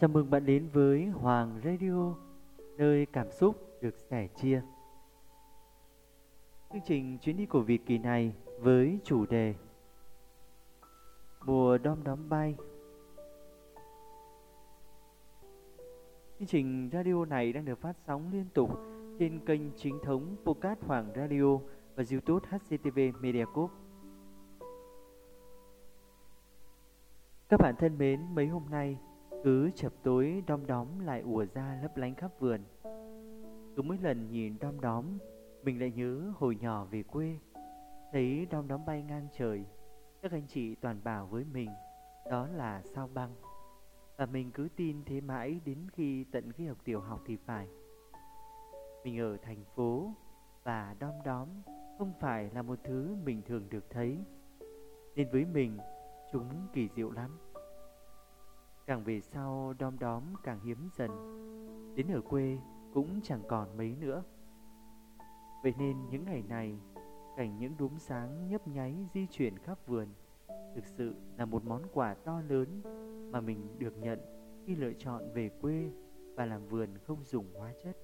Chào mừng bạn đến với Hoàng Radio, nơi cảm xúc được sẻ chia. Chương trình chuyến đi của Việt kỳ này với chủ đề Mùa đom đóm bay. Chương trình radio này đang được phát sóng liên tục trên kênh chính thống Podcast Hoàng Radio và YouTube HCTV Media Group. Các bạn thân mến, mấy hôm nay cứ chập tối đom đóm lại ùa ra lấp lánh khắp vườn. Cứ mỗi lần nhìn đom đóm, Mình lại nhớ hồi nhỏ về quê. Thấy đom đóm bay ngang trời, Các anh chị toàn bảo với mình, Đó là sao băng? Và mình cứ tin thế mãi đến khi tận khi học tiểu học thì phải. Mình ở thành phố Và đom đóm không phải là một thứ mình thường được thấy. Nên với mình, chúng kỳ diệu lắm. Càng về sau đom đóm càng hiếm dần. Đến ở quê cũng chẳng còn mấy nữa. Vậy nên những ngày này, Cảnh những đốm sáng nhấp nháy di chuyển khắp vườn, Thực sự là một món quà to lớn Mà mình được nhận khi lựa chọn về quê Và làm vườn không dùng hóa chất.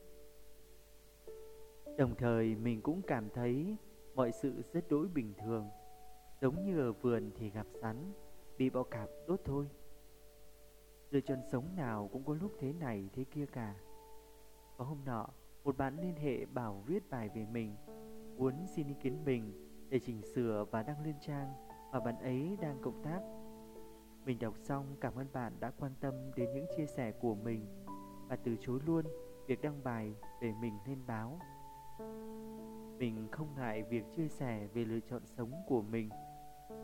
Đồng thời, mình cũng cảm thấy mọi sự rất đối bình thường, Giống như ở vườn thì gặp sắn Bị bọ cạp đốt thôi. Lựa chọn sống nào cũng có lúc thế này thế kia cả. Có hôm nọ, Một bạn liên hệ bảo viết bài về mình, Muốn xin ý kiến mình Để chỉnh sửa và đăng lên trang Mà bạn ấy đang cộng tác. Mình đọc xong, cảm ơn bạn đã quan tâm Đến những chia sẻ của mình Và từ chối luôn Việc đăng bài về mình lên báo. Mình không ngại việc chia sẻ Về lựa chọn sống của mình,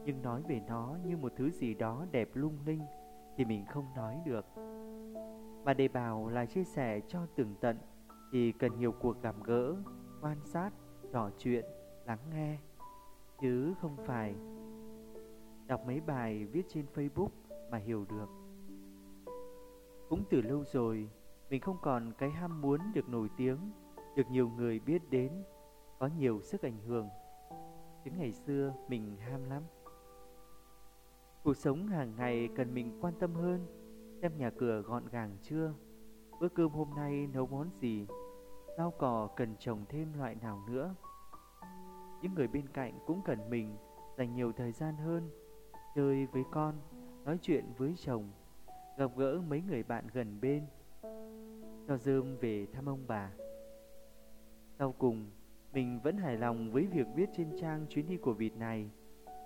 Nhưng nói về nó như một thứ gì đó đẹp lung linh thì mình không nói được. Mà để bảo là chia sẻ cho tường tận thì cần nhiều cuộc gặp gỡ, quan sát, trò chuyện, lắng nghe, chứ không phải đọc mấy bài viết trên Facebook mà hiểu được. Cũng từ lâu rồi, mình không còn cái ham muốn được nổi tiếng, được nhiều người biết đến, có nhiều sức ảnh hưởng. Chứ ngày xưa mình ham lắm. Cuộc sống hàng ngày cần mình quan tâm hơn, Xem nhà cửa gọn gàng chưa, Bữa cơm hôm nay nấu món gì, Rau cỏ cần trồng thêm loại nào nữa. Những người bên cạnh cũng cần mình Dành nhiều thời gian hơn, Chơi với con, Nói chuyện với chồng, Gặp gỡ mấy người bạn gần bên. Cho dơm về thăm ông bà. Sau cùng, Mình vẫn hài lòng với việc viết trên trang chuyến đi của Vịt này.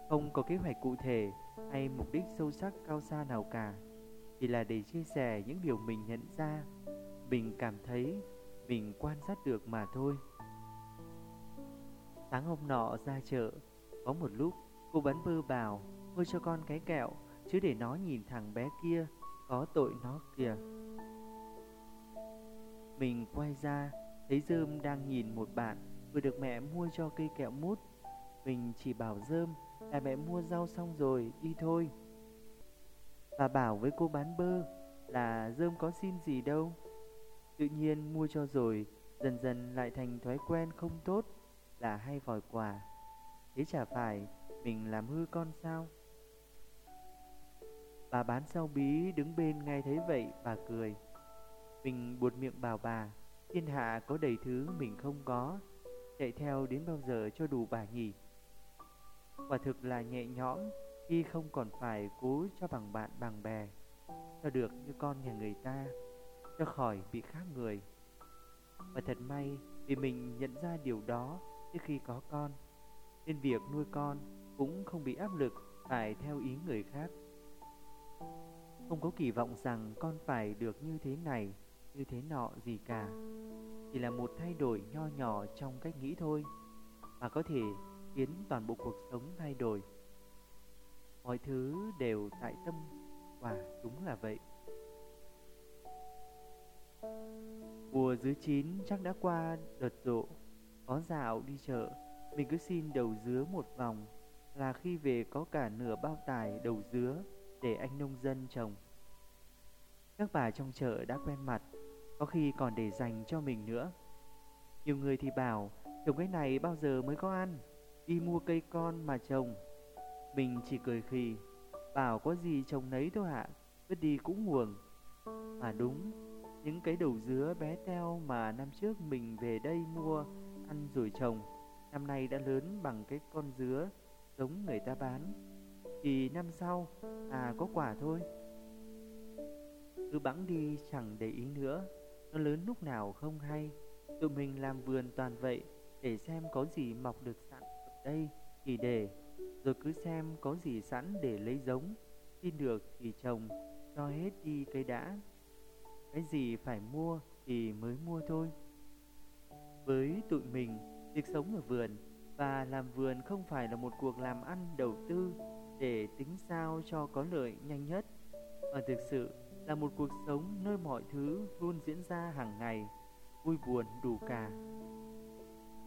Không có kế hoạch cụ thể hay mục đích sâu sắc cao xa nào cả, chỉ là để chia sẻ những điều mình nhận ra, mình cảm thấy, mình quan sát được mà thôi. Sáng hôm nọ ra chợ, có một lúc, cô bắn bơ bảo mua cho con cái kẹo, chứ để nó nhìn thằng bé kia, có tội nó kìa. Mình quay ra, thấy dơm đang nhìn một bạn vừa được mẹ mua cho cây kẹo mút mình chỉ bảo dơm là mẹ mua rau xong rồi, đi thôi. Và bảo với cô bán bơ là dơm có xin gì đâu. Tự nhiên mua cho rồi Dần dần lại thành thói quen không tốt Là hay vòi quà. Thế chả phải mình làm hư con sao? Bà bán rau bí đứng bên nghe thấy vậy bà cười. Mình buột miệng bảo bà Thiên hạ có đầy thứ mình không có Chạy theo đến bao giờ cho đủ bà nhỉ? Quả thực là nhẹ nhõm khi không còn phải cố cho bằng bạn bằng bè Cho được như con nhà người ta Cho khỏi bị khác người. Và thật may vì mình nhận ra điều đó trước khi có con Nên việc nuôi con cũng không bị áp lực phải theo ý người khác. Không có kỳ vọng rằng con phải được như thế này, như thế nọ gì cả. Chỉ là một thay đổi nho nhỏ trong cách nghĩ thôi Mà có thể khiến toàn bộ cuộc sống thay đổi. Mọi thứ đều tại tâm và đúng là vậy. Mùa dưới chín chắc đã qua đợt rộ, có dạo đi chợ, mình cứ xin đầu dứa một vòng là khi về có cả nửa bao tải đầu dứa để anh nông dân trồng. Các bà trong chợ đã quen mặt, có khi còn để dành cho mình nữa. Nhiều người thì bảo trồng cái này bao giờ mới có ăn đi mua cây con mà trồng. Mình chỉ cười khì, bảo có gì trồng nấy thôi ạ, vứt đi cũng nguồn. Mà đúng, những cái đầu dứa bé teo mà năm trước mình về đây mua ăn rồi trồng, năm nay đã lớn bằng cái con dứa giống người ta bán. Thì năm sau, à có quả thôi. Cứ bẵng đi chẳng để ý nữa, nó lớn lúc nào không hay. Tụi mình làm vườn toàn vậy để xem có gì mọc được sẵn đây thì để, rồi cứ xem có gì sẵn để lấy giống, xin được thì trồng, cho hết đi cây đã. Cái gì phải mua thì mới mua thôi. Với tụi mình, việc sống ở vườn và làm vườn không phải là một cuộc làm ăn đầu tư để tính sao cho có lợi nhanh nhất, mà thực sự là một cuộc sống nơi mọi thứ luôn diễn ra hàng ngày, vui buồn đủ cả.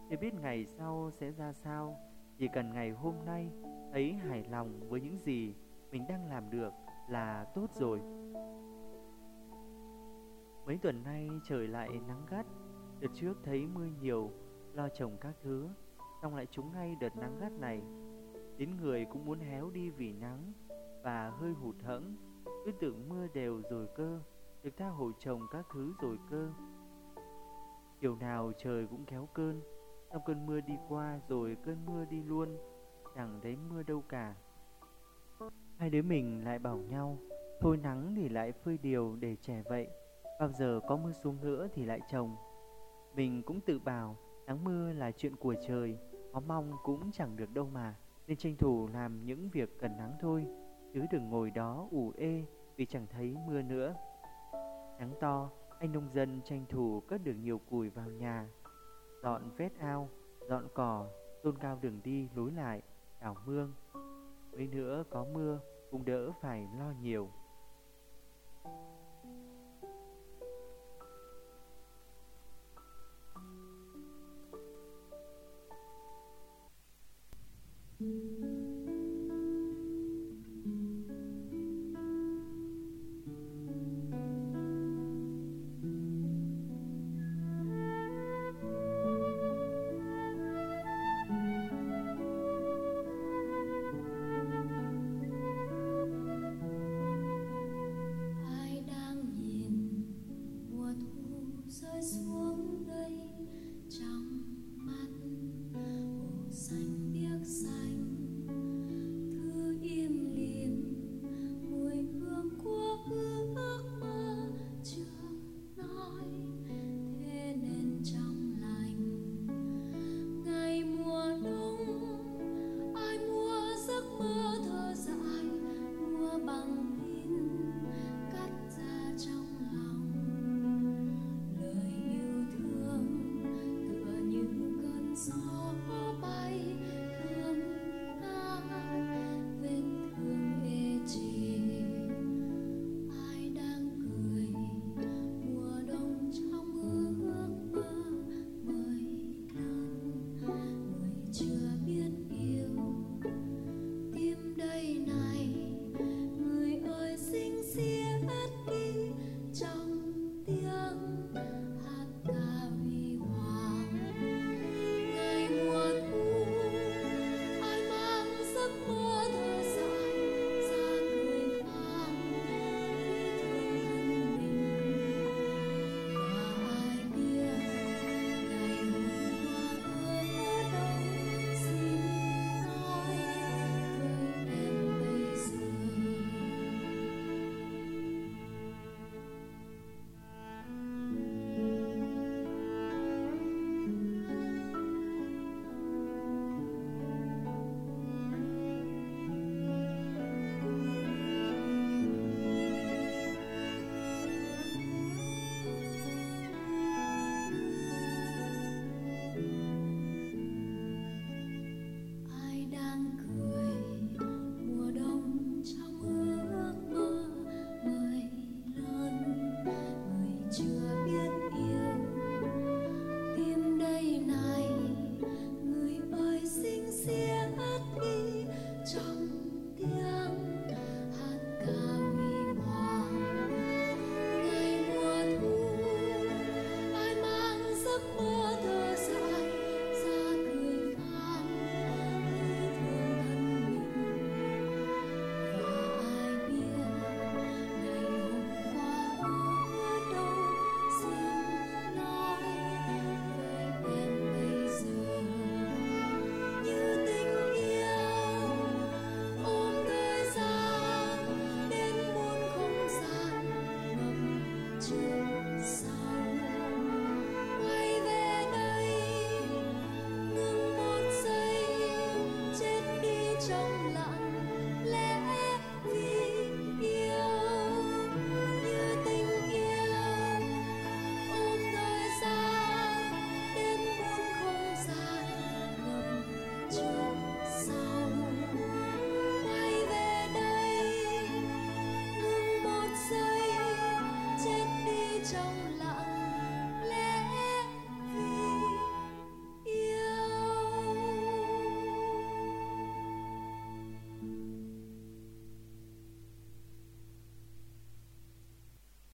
Chưa biết ngày sau sẽ ra sao, chỉ cần ngày hôm nay thấy hài lòng với những gì mình đang làm được là tốt rồi. Mấy tuần nay trời lại nắng gắt, đợt trước thấy mưa nhiều, lo trồng các thứ, xong lại trúng ngay đợt nắng gắt này. Đến người cũng muốn héo đi vì nắng và hơi hụt hẫng, cứ tưởng mưa đều rồi cơ, được tha hồ trồng các thứ rồi cơ. Chiều nào trời cũng kéo cơn, xong cơn mưa đi qua rồi cơn mưa đi luôn, chẳng thấy mưa đâu cả. Hai đứa mình lại bảo nhau, thôi nắng thì lại phơi điều để trẻ vậy, bao giờ có mưa xuống nữa thì lại trồng. Mình cũng tự bảo, nắng mưa là chuyện của trời, có mong cũng chẳng được đâu mà, nên tranh thủ làm những việc cần nắng thôi, chứ đừng ngồi đó ủ ê vì chẳng thấy mưa nữa. Nắng to, anh nông dân tranh thủ cất được nhiều củi vào nhà, dọn vết ao, dọn cỏ, tôn cao đường đi lối lại, đảo mương. Mấy nữa có mưa cũng đỡ phải lo nhiều. Trong